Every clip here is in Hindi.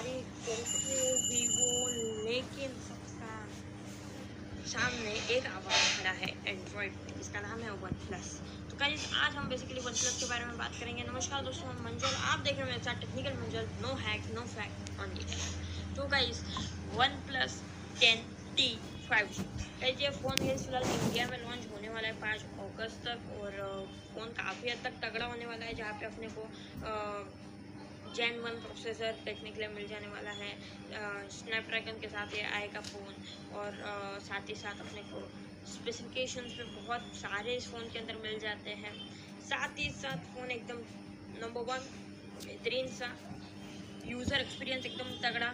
सारी कैसे भी हो लेकिन सबका सामने एक आवाज़ खड़ा है एंड्रॉयड इसका नाम है वन प्लस तो कल आज हम बेसिकली वन प्लस के बारे में बात करेंगे। नमस्कार दोस्तों हम मंजल आप देख रहे हैं मेरे साथ technical Manjal no hack no fake on तो guys one plus ten T five G guys ये फ़ोन है फ़िलहाल इंडिया में लॉन्च होने वाला है पाँच अगस्त तक और फ़ोन काफ़ी हद तक तगड़ा होने वाला है जहाँ पे अपने को आ, जैन वन प्रोसेसर देखने के लिए मिल जाने वाला है स्नैपड्रैगन के साथ ये आएगा फ़ोन और आ, साथ ही साथ अपने को स्पेसिफिकेशंस में बहुत सारे इस फ़ोन के अंदर मिल जाते हैं। साथ ही साथ फ़ोन एकदम नंबर वन बेहतरीन सा यूज़र एक्सपीरियंस एकदम तगड़ा।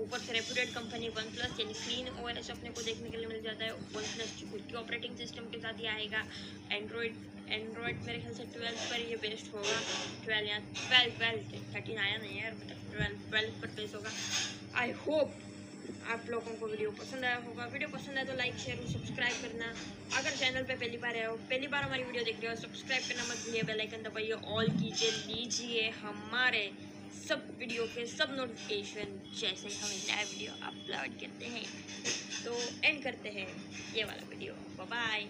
ऊपर से रेपुटेड कंपनी वन प्लस यानी क्लीन ओ अपने को देखने के लिए मिल जाता है। वन प्लस खुद की ऑपरेटिंग सिस्टम के साथ ही आएगा। एंड्रॉयड एंड्रॉयड मेरे ख्याल से ट्वेल्व पर ये बेस्ट होगा। ट्वेल्व या ट्वेल्व ट्वेल्व थर्टीन आया नहीं है तक ट्वेल्व ट्वेल्व पर बेस्ट होगा। आई होप आप लोगों को वीडियो पसंद आया होगा। वीडियो पसंद आया तो लाइक शेयर और सब्सक्राइब करना। अगर चैनल पे पहली बार आए हो, पहली बार हमारी वीडियो देख रहे हो सब्सक्राइब करना मत भूलिए बेल आइकन दबाइए ऑल कीजिए, लीजिए हमारे सब वीडियो के सब नोटिफिकेशन जैसे हम नया वीडियो अपलोड करते हैं। तो एंड करते हैं ये वाला वीडियो बाय